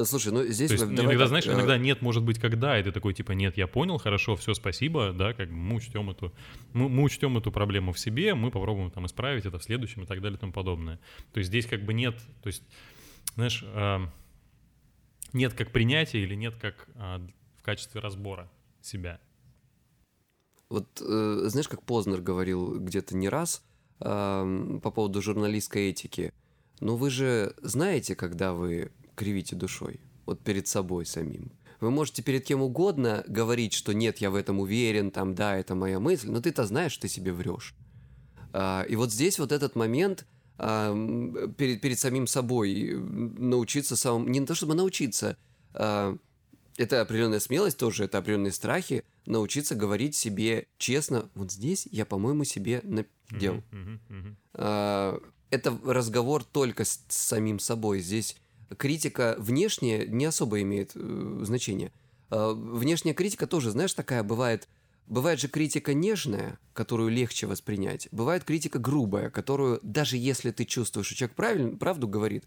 Слушай, ну здесь... То есть, иногда, так, знаешь, э... иногда нет, может быть, когда, и ты такой, типа, нет, я понял, хорошо, все, спасибо, да, как бы мы учтем эту, мы, мы учтем эту проблему в себе, мы попробуем там исправить это в следующем и так далее и тому подобное. То есть здесь как бы нет, то есть, знаешь, э, нет как принятия или нет как э, в качестве разбора себя. Вот э, знаешь, как Познер говорил где-то не раз э, по поводу журналистской этики. Но вы же знаете, когда вы кривите душой, вот перед собой самим. Вы можете перед кем угодно говорить, что нет, я в этом уверен, там, да, это моя мысль, но ты-то знаешь, что ты себе врешь. А, и вот здесь вот этот момент а, перед, перед самим собой научиться самому, не то чтобы научиться, а, это определенная смелость тоже, это определенные страхи, научиться говорить себе честно, вот здесь я, по-моему, себе наделал. Uh-huh, uh-huh, uh-huh. Это разговор только с, самим собой. Здесь критика внешняя не особо имеет э, значения. Э, внешняя критика тоже, знаешь, такая бывает. Бывает же критика нежная, которую легче воспринять. Бывает критика грубая, которую даже если ты чувствуешь, что человек правильно, правду говорит.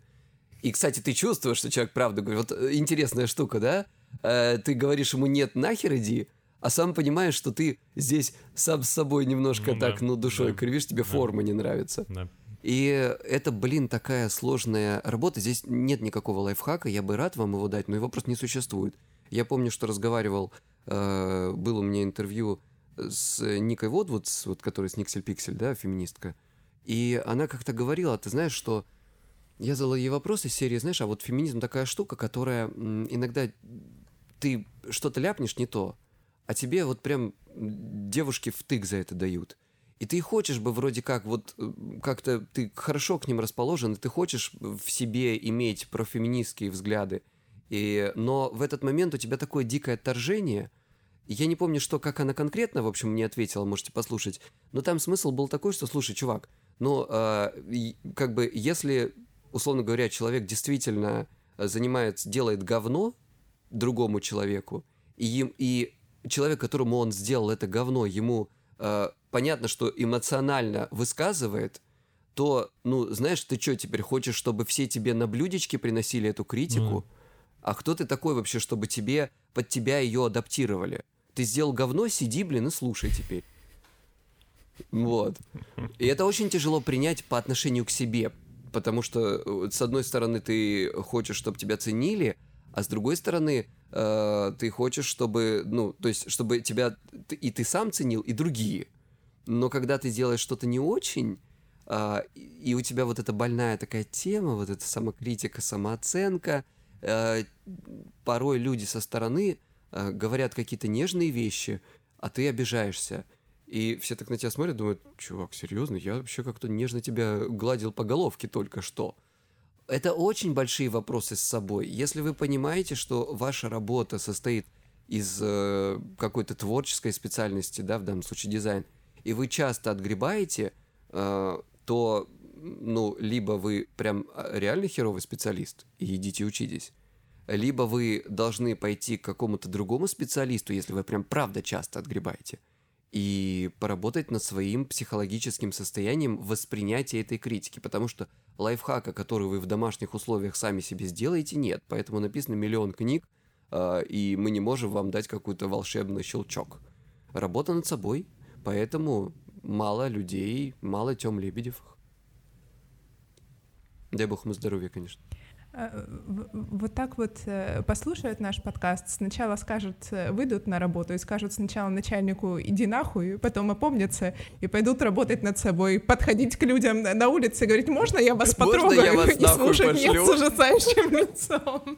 И, кстати, ты чувствуешь, что человек правду говорит. Вот э, интересная штука, да? Э, ты говоришь ему «нет, нахер иди», а сам понимаешь, что ты здесь сам с собой немножко ну, так, да, ну, душой да, кривишь, тебе да, форма не нравится. Да. И это, блин, такая сложная работа. Здесь нет никакого лайфхака, я бы рад вам его дать, но его просто не существует. Я помню, что разговаривал, э, было у меня интервью с Никой Водвуд, вот, которая с Никсель Пиксель, да, феминистка. И она как-то говорила, ты знаешь, что я задал ей вопрос из серии, знаешь, а вот феминизм такая штука, которая иногда ты что-то ляпнешь не то, а тебе вот прям девушки втык за это дают. И ты хочешь бы вроде как, вот э, как-то ты хорошо к ним расположен, и ты хочешь в себе иметь профеминистские взгляды, и, но в этот момент у тебя такое дикое отторжение. Я не помню, что, как она конкретно, в общем, мне ответила, можете послушать. Но там смысл был такой, что, слушай, чувак, ну, э, как бы, если, условно говоря, человек действительно занимается, делает говно, другому человеку, и, им, и человек, которому он сделал это говно, ему э, понятно, что эмоционально высказывает, то, ну, знаешь, ты что, теперь хочешь, чтобы все тебе на блюдечке приносили эту критику? Mm. А кто ты такой вообще, чтобы тебе, под тебя ее адаптировали? Ты сделал говно, сиди, блин, и слушай теперь. Вот. И это очень тяжело принять по отношению к себе, потому что, э, с одной стороны, ты хочешь, чтобы тебя ценили, а с другой стороны, э, ты хочешь, чтобы, ну, то есть, чтобы тебя и ты сам ценил, и другие. Но когда ты делаешь что-то не очень, э, и у тебя вот эта больная такая тема, вот эта самокритика, самооценка, э, порой люди со стороны э, говорят какие-то нежные вещи, а ты обижаешься. И все так на тебя смотрят, думают, чувак, серьезно, я вообще как-то нежно тебя гладил по головке только что. Это очень большие вопросы с собой. Если вы понимаете, что ваша работа состоит из э, какой-то творческой специальности, да, в данном случае дизайн, и вы часто отгребаете, э, то, ну, либо вы прям э, реально херовый специалист и идите учитесь, либо вы должны пойти к какому-то другому специалисту, если вы прям правда часто отгребаете, и поработать над своим психологическим состоянием воспринятия этой критики, потому что лайфхака, который вы в домашних условиях сами себе сделаете, нет. Поэтому написано миллион книг а, и мы не можем вам дать какой-то волшебный щелчок. Работа над собой, поэтому мало людей, мало Тём Лебедевых. Дай бог ему здоровья, конечно. Э, вот так вот э, послушают наш подкаст, сначала скажут, э, выйдут на работу и скажут сначала начальнику «иди нахуй», потом опомнятся и пойдут работать над собой, подходить к людям на улице и говорить «можно я вас потрогаю?» Можно я вас и слушать? «нет» с ужасающим лицом.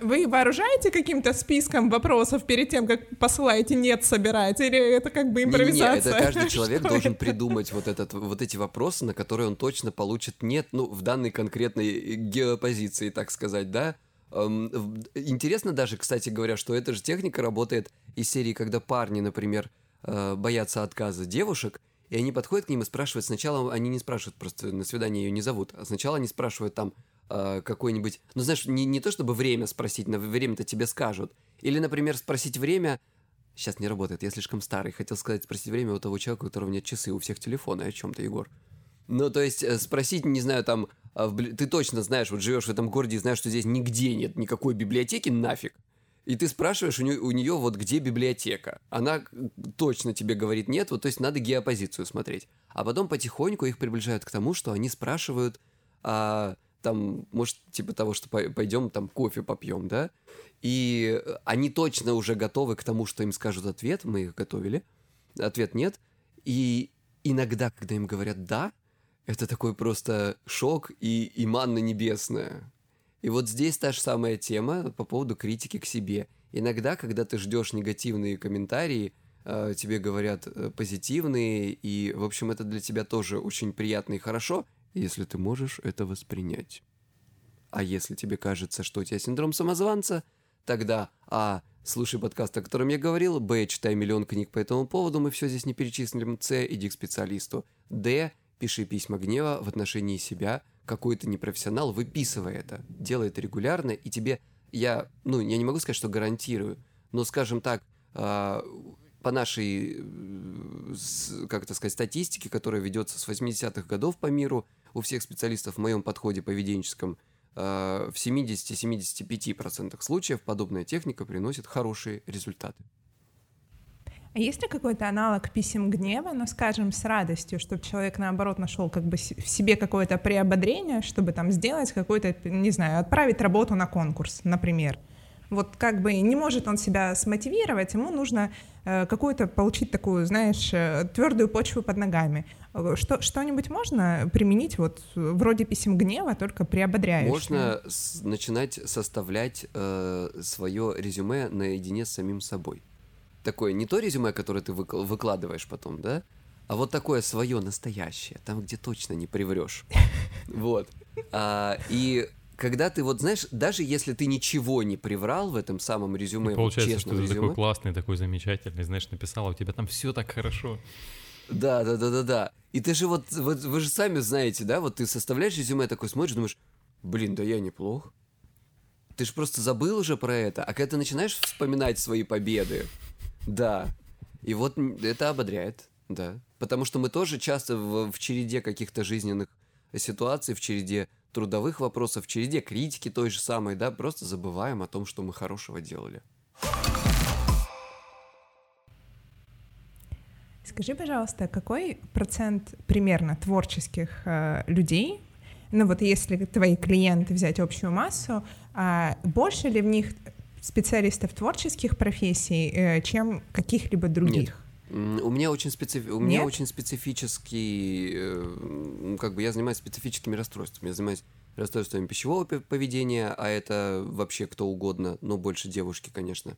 Вы вооружаете каким-то списком вопросов перед тем, как посылаете «нет» собирать, или это как бы импровизация? Не, не, это каждый человек должен придумать вот, этот, вот эти вопросы, на которые он точно получит «нет», ну, в данной конкретной геопозиции, так сказать, да? Интересно даже, кстати говоря, что эта же техника работает из серии, когда парни, например, э, боятся отказа девушек, и они подходят к ним и спрашивают, сначала они не спрашивают, просто на свидание ее не зовут, а сначала они спрашивают там, э, какой-нибудь, ну знаешь, не, не то чтобы время спросить, на время-то тебе скажут. Или, например, спросить время, сейчас не работает, я слишком старый, хотел сказать, спросить время у того человека, у которого нет часы, у всех телефоны, о чем-то, Егор. Ну, то есть э, спросить, не знаю, там, ты точно знаешь, вот живешь в этом городе и знаешь, что здесь нигде нет никакой библиотеки, нафиг. И ты спрашиваешь у нее, у нее вот где библиотека. Она точно тебе говорит нет, вот то есть надо геопозицию смотреть. А потом потихоньку их приближают к тому, что они спрашивают, а, там, может, типа того, что пойдем там кофе попьем, да? И они точно уже готовы к тому, что им скажут ответ, мы их готовили, ответ нет. И иногда, когда им говорят «да», это такой просто шок и, и манна небесная. И вот здесь та же самая тема по поводу критики к себе. Иногда, когда ты ждешь негативные комментарии, э, тебе говорят э, позитивные, и, в общем, это для тебя тоже очень приятно и хорошо, если ты можешь это воспринять. А если тебе кажется, что у тебя синдром самозванца, тогда А. Слушай подкаст, о котором я говорил. Б. Читай миллион книг по этому поводу, мы все здесь не перечислим. С. Иди к специалисту. Д. Пиши письма гнева в отношении себя. Какой то непрофессионал, выписывай это. Делай это регулярно, и тебе... Я, ну, я не могу сказать, что гарантирую, но, скажем так, э, по нашей, э, как это сказать, статистике, которая ведется с 80-х годов по миру, у всех специалистов в моем подходе поведенческом, э, в 70-75% случаев подобная техника приносит хорошие результаты. А есть ли какой-то аналог писем гнева, но, скажем, с радостью, чтобы человек, наоборот, нашел как бы в себе какое-то приободрение, чтобы там сделать какой-то, не знаю, отправить работу на конкурс, например? Вот как бы не может он себя смотивировать, ему нужно э, какую-то получить такую, знаешь, э, твердую почву под ногами. Что, что-нибудь можно применить вот вроде писем гнева, только приободряющее? Можно с- начинать составлять э, свое резюме наедине с самим собой такое, не то резюме, которое ты выкладываешь потом, да, а вот такое свое настоящее, там, где точно не приврешь. Вот. А, и когда ты вот знаешь, даже если ты ничего не приврал в этом самом резюме, и получается, вот что ты резюме, такой классный, такой замечательный, знаешь, написал, а у тебя там все так хорошо. Да, да, да, да, да. И ты же вот, вот вы же сами знаете, да, вот ты составляешь резюме, такой смотришь, думаешь, блин, да я неплох. Ты же просто забыл уже про это, а когда ты начинаешь вспоминать свои победы, да. И вот это ободряет, да. Потому что мы тоже часто в, в череде каких-то жизненных ситуаций, в череде трудовых вопросов, в череде критики той же самой, да, просто забываем о том, что мы хорошего делали. Скажи, пожалуйста, какой процент примерно творческих э, людей, ну вот если твои клиенты взять общую массу, э, больше ли в них специалистов творческих профессий, э, чем каких-либо других? Нет. У меня очень специфи... у меня очень специфический, э, как бы я занимаюсь специфическими расстройствами. Я занимаюсь расстройствами пищевого поведения, а это вообще кто угодно, но больше девушки, конечно.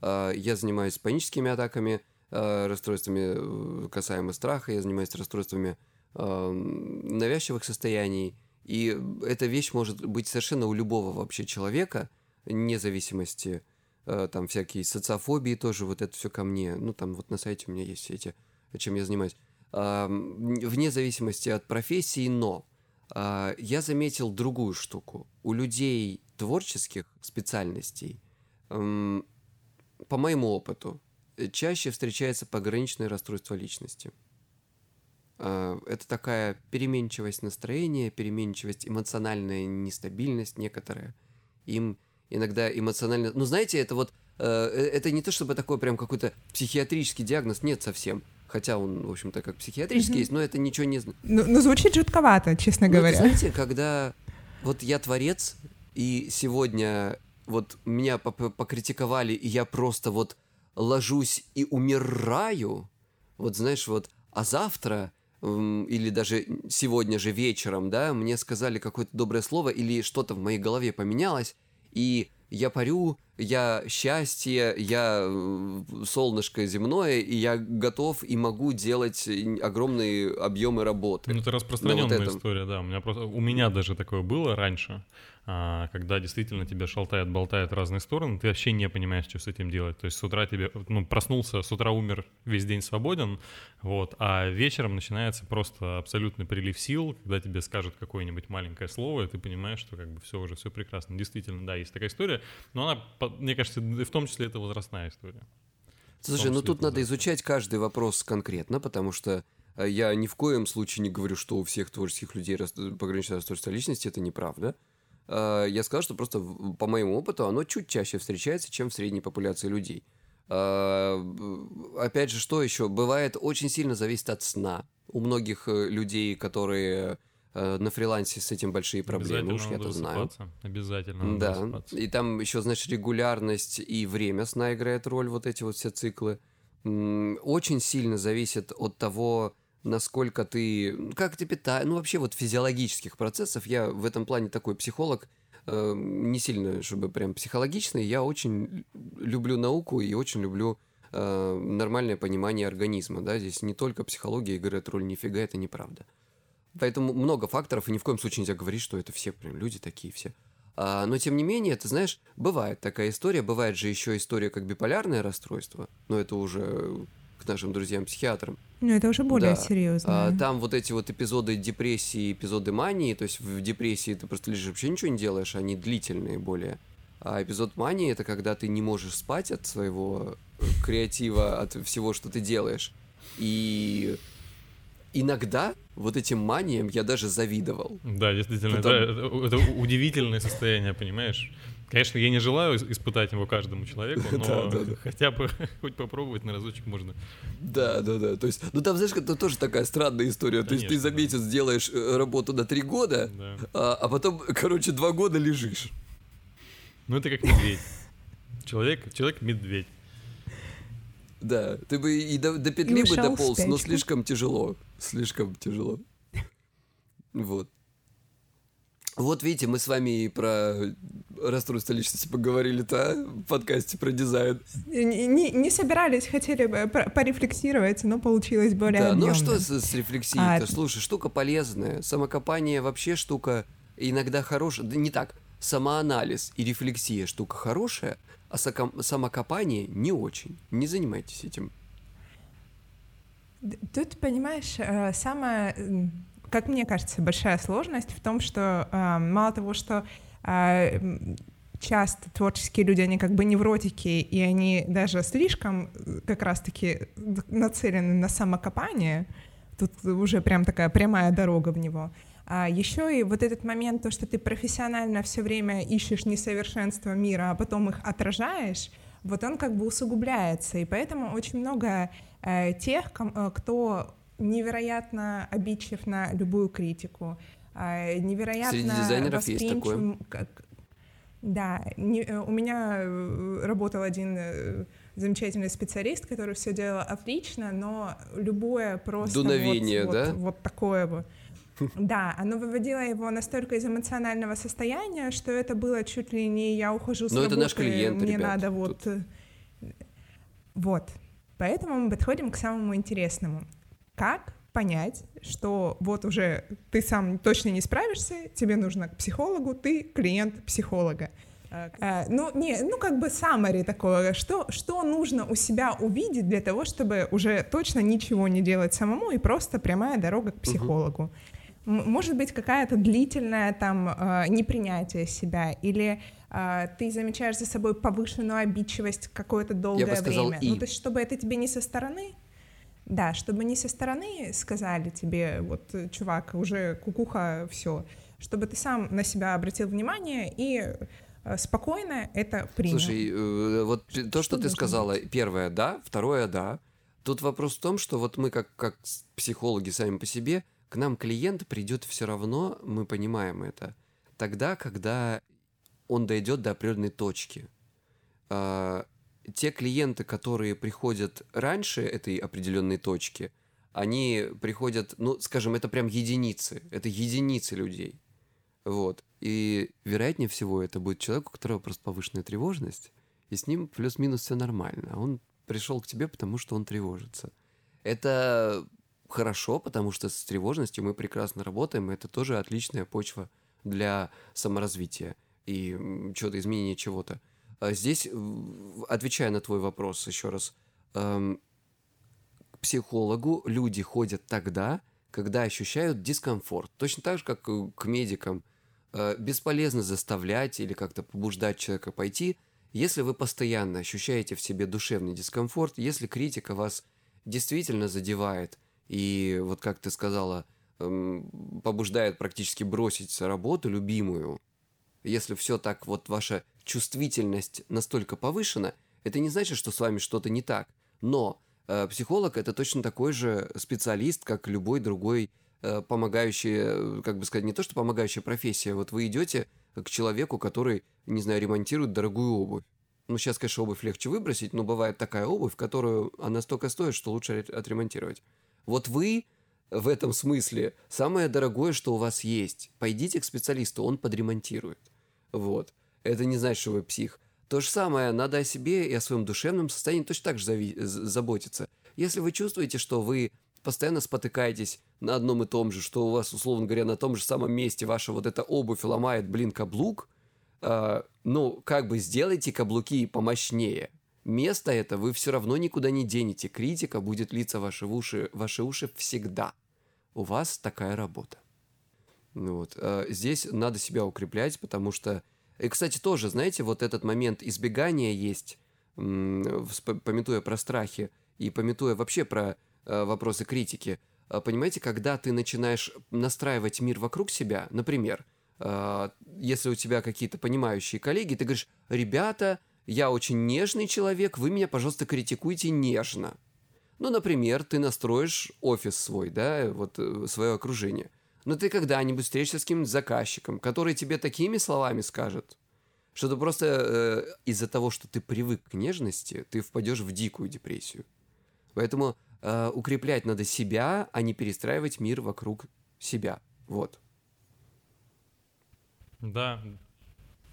А, я занимаюсь паническими атаками, а, расстройствами э, касаемо страха, я занимаюсь расстройствами навязчивых состояний. И эта вещь может быть совершенно у любого вообще человека – независимости, э, там всякие социофобии тоже, вот это все ко мне. Ну, там вот на сайте у меня есть все эти, чем я занимаюсь. Вне зависимости от профессии, но а, я заметил другую штуку. У людей творческих специальностей, по моему опыту, чаще встречается пограничное расстройство личности. А, это такая переменчивость настроения, переменчивость, эмоциональная нестабильность некоторая. Им иногда эмоционально... Ну, знаете, это вот... Э, э, это не то чтобы такой прям какой-то психиатрический диагноз, нет совсем. Хотя он, в общем-то, как психиатрический mm-hmm. есть, но это ничего не... Ну, ну звучит жутковато, честно ну, говоря. Знаете, когда вот я творец, и сегодня вот меня покритиковали, и я просто вот ложусь и умираю, вот знаешь, вот, а завтра или даже сегодня же вечером, да, мне сказали какое-то доброе слово или что-то в моей голове поменялось, и я парю, я счастье, я э, солнышко земное, и я готов и могу делать огромные объемы работы. Ну, это распространенная вот история, да. У меня просто у меня даже такое было раньше. А, когда действительно тебя шалтает, болтает в разные стороны, ты вообще не понимаешь, что с этим делать. То есть с утра тебе, ну, проснулся, с утра умер, весь день свободен, вот, а вечером начинается просто абсолютный прилив сил, когда тебе скажут какое-нибудь маленькое слово, и ты понимаешь, что как бы все уже, все прекрасно. Действительно, да, есть такая история, но она, мне кажется, в том числе это возрастная история. Слушай, ну тут надо изучать каждый вопрос конкретно, потому что э, я ни в коем случае не говорю, что у всех творческих людей пограничное расстройство личности, это неправда. Э, я сказал, что просто по моему опыту оно чуть чаще встречается, чем в средней популяции людей. Э, опять же, что еще? Бывает, очень сильно зависит от сна. У многих э, людей, которые на фрилансе с этим большие проблемы, уж я-то знаю. Обязательно. Да. Высыпаться. И там еще, знаешь, регулярность и время сна играет роль, вот эти вот все циклы. Очень сильно зависит от того, насколько ты, как ты питаешь, ну вообще вот физиологических процессов. Я в этом плане такой психолог, э, не сильно, чтобы прям психологичный. Я очень люблю науку и очень люблю э, нормальное понимание организма. Да? Здесь не только психология играет роль, нифига это неправда. Поэтому много факторов, и ни в коем случае нельзя говорить, что это все прям люди такие все. А, но тем не менее, ты знаешь, бывает такая история, бывает же еще история как биполярное расстройство, но это уже к нашим друзьям-психиатрам. Ну, это уже более да. серьезно. А, там вот эти вот эпизоды депрессии, эпизоды мании, то есть в депрессии ты просто лежишь, вообще ничего не делаешь, они длительные более. А эпизод мании это когда ты не можешь спать от своего э, креатива, от всего, что ты делаешь. И иногда вот этим маниям я даже завидовал. Да, действительно, Потом... это, это удивительное состояние, понимаешь? Конечно, я не желаю испытать его каждому человеку, но да, да, да. хотя бы хоть попробовать на разочек можно. Да, да, да. То есть, ну там, знаешь, это тоже такая странная история. Конечно, То есть ты за месяц да. делаешь э, работу на три года, да. а, а потом, короче, два года лежишь. Ну это как медведь. Человек, человек-медведь. Да, ты бы и до, до петли бы дополз, но слишком тяжело. Слишком тяжело. Вот. Вот видите, мы с вами и про расстройство личности поговорили-то а? в подкасте про дизайн. Не, не, не собирались, хотели бы порефлексировать, но получилось более Да, объемно. ну а что с, с рефлексией-то? А... Слушай, штука полезная. Самокопание вообще штука иногда хорошая. Да не так. Самоанализ и рефлексия штука хорошая, а самокопание не очень. Не занимайтесь этим. Тут, понимаешь, э, самое как мне кажется, большая сложность в том, что э, мало того, что э, часто творческие люди, они как бы невротики, и они даже слишком э, как раз-таки нацелены на самокопание, тут уже прям такая прямая дорога в него. А еще и вот этот момент, то, что ты профессионально все время ищешь несовершенство мира, а потом их отражаешь, вот он как бы усугубляется. И поэтому очень много э, тех, ком, э, кто невероятно обидчив на любую критику, а, невероятно Среди дизайнеров есть такое. Как... Да, не, э, у меня э, работал один э, замечательный специалист, который все делал отлично, но любое просто дуновение, вот, да, вот, вот такое вот. Да, оно выводило его настолько из эмоционального состояния, что это было чуть ли не я ухожу с но работы, это наш клиент, мне ребят, надо вот, тут... вот. Поэтому мы подходим к самому интересному как понять, что вот уже ты сам точно не справишься, тебе нужно к психологу, ты клиент психолога. Uh, ну, не, ну, как бы summary такое, что, что нужно у себя увидеть для того, чтобы уже точно ничего не делать самому и просто прямая дорога к психологу. Uh-huh. Может быть, какая-то длительная там uh, непринятие себя, или uh, ты замечаешь за собой повышенную обидчивость какое-то долгое время. И. Ну, то есть, чтобы это тебе не со стороны да, чтобы не со стороны сказали тебе, вот, чувак, уже кукуха, все, чтобы ты сам на себя обратил внимание и э, спокойно это принято. Слушай, э, вот то, что, ты сказала, быть? первое, да, второе, да. Тут вопрос в том, что вот мы как, как психологи сами по себе, к нам клиент придет все равно, мы понимаем это, тогда, когда он дойдет до определенной точки. Те клиенты, которые приходят раньше этой определенной точки, они приходят, ну, скажем, это прям единицы, это единицы людей. Вот. И вероятнее всего это будет человек, у которого просто повышенная тревожность, и с ним плюс-минус все нормально. А он пришел к тебе, потому что он тревожится. Это хорошо, потому что с тревожностью мы прекрасно работаем, и это тоже отличная почва для саморазвития и чего-то, изменения чего-то. А здесь, отвечая на твой вопрос еще раз, эм, к психологу люди ходят тогда, когда ощущают дискомфорт. Точно так же, как к медикам. Э, бесполезно заставлять или как-то побуждать человека пойти, если вы постоянно ощущаете в себе душевный дискомфорт, если критика вас действительно задевает, и вот как ты сказала, эм, побуждает практически бросить работу любимую, если все так, вот ваша чувствительность настолько повышена, это не значит, что с вами что-то не так. Но э, психолог это точно такой же специалист, как любой другой э, помогающий, э, как бы сказать, не то что помогающая профессия. Вот вы идете к человеку, который, не знаю, ремонтирует дорогую обувь. Ну, сейчас, конечно, обувь легче выбросить, но бывает такая обувь, которую она столько стоит, что лучше отремонтировать. Вот вы в этом смысле самое дорогое, что у вас есть. Пойдите к специалисту, он подремонтирует. Вот. Это не значит, что вы псих. То же самое, надо о себе и о своем душевном состоянии точно так же заботиться. Если вы чувствуете, что вы постоянно спотыкаетесь на одном и том же, что у вас, условно говоря, на том же самом месте ваша вот эта обувь ломает, блин, каблук, э, ну, как бы сделайте каблуки помощнее. Место это вы все равно никуда не денете. Критика будет литься ваши уши, ваши уши всегда. У вас такая работа. Ну вот. Э, здесь надо себя укреплять, потому что... И, кстати, тоже, знаете, вот этот момент избегания есть, пометуя про страхи и пометуя вообще про э, вопросы критики. Э, понимаете, когда ты начинаешь настраивать мир вокруг себя, например, если у тебя какие-то понимающие коллеги, ты говоришь, ребята, я очень нежный человек, вы меня, пожалуйста, критикуйте нежно. Ну, например, ты настроишь офис свой, да, вот свое окружение – но ты когда-нибудь встретишься с каким-нибудь заказчиком, который тебе такими словами скажет, что ты просто э, из-за того, что ты привык к нежности, ты впадешь в дикую депрессию. Поэтому э, укреплять надо себя, а не перестраивать мир вокруг себя. Вот. Да.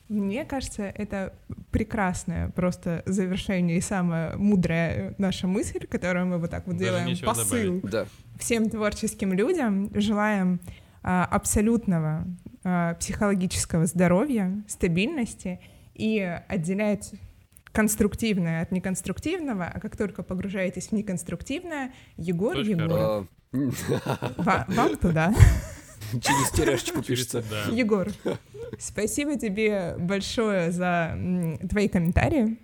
Мне кажется, это прекрасное просто завершение и самая мудрая наша мысль, которую мы вот так вот Даже делаем посыл да. всем творческим людям. Желаем а, абсолютного а, психологического здоровья, стабильности и отделять конструктивное от неконструктивного, а как только погружаетесь в неконструктивное, Егор, Точка Егор, вам, вам туда. Через теряшечку пишется. Егор, спасибо тебе большое за твои комментарии.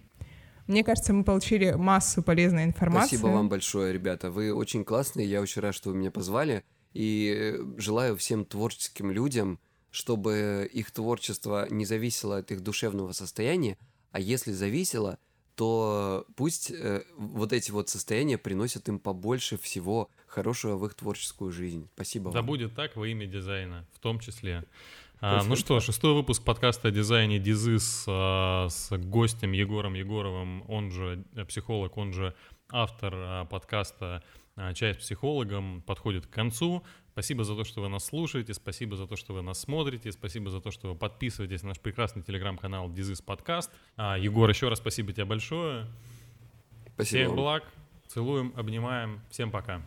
Мне кажется, мы получили массу полезной информации. Спасибо вам большое, ребята. Вы очень классные. Я очень рад, что вы меня позвали. И желаю всем творческим людям, чтобы их творчество не зависело от их душевного состояния, а если зависело, то пусть э, вот эти вот состояния приносят им побольше всего хорошего в их творческую жизнь. Спасибо да вам. Будет так во имя дизайна, в том числе. А, ну что, шестой выпуск подкаста о дизайне Дизис а, с гостем Егором Егоровым, он же э, психолог, он же автор а, подкаста а, «Чай с психологом» подходит к концу. Спасибо за то, что вы нас слушаете, спасибо за то, что вы нас смотрите, спасибо за то, что вы подписываетесь на наш прекрасный телеграм-канал Дизис Подкаст. А, Егор, еще раз спасибо тебе большое. Спасибо. Всех благ, целуем, обнимаем, всем пока.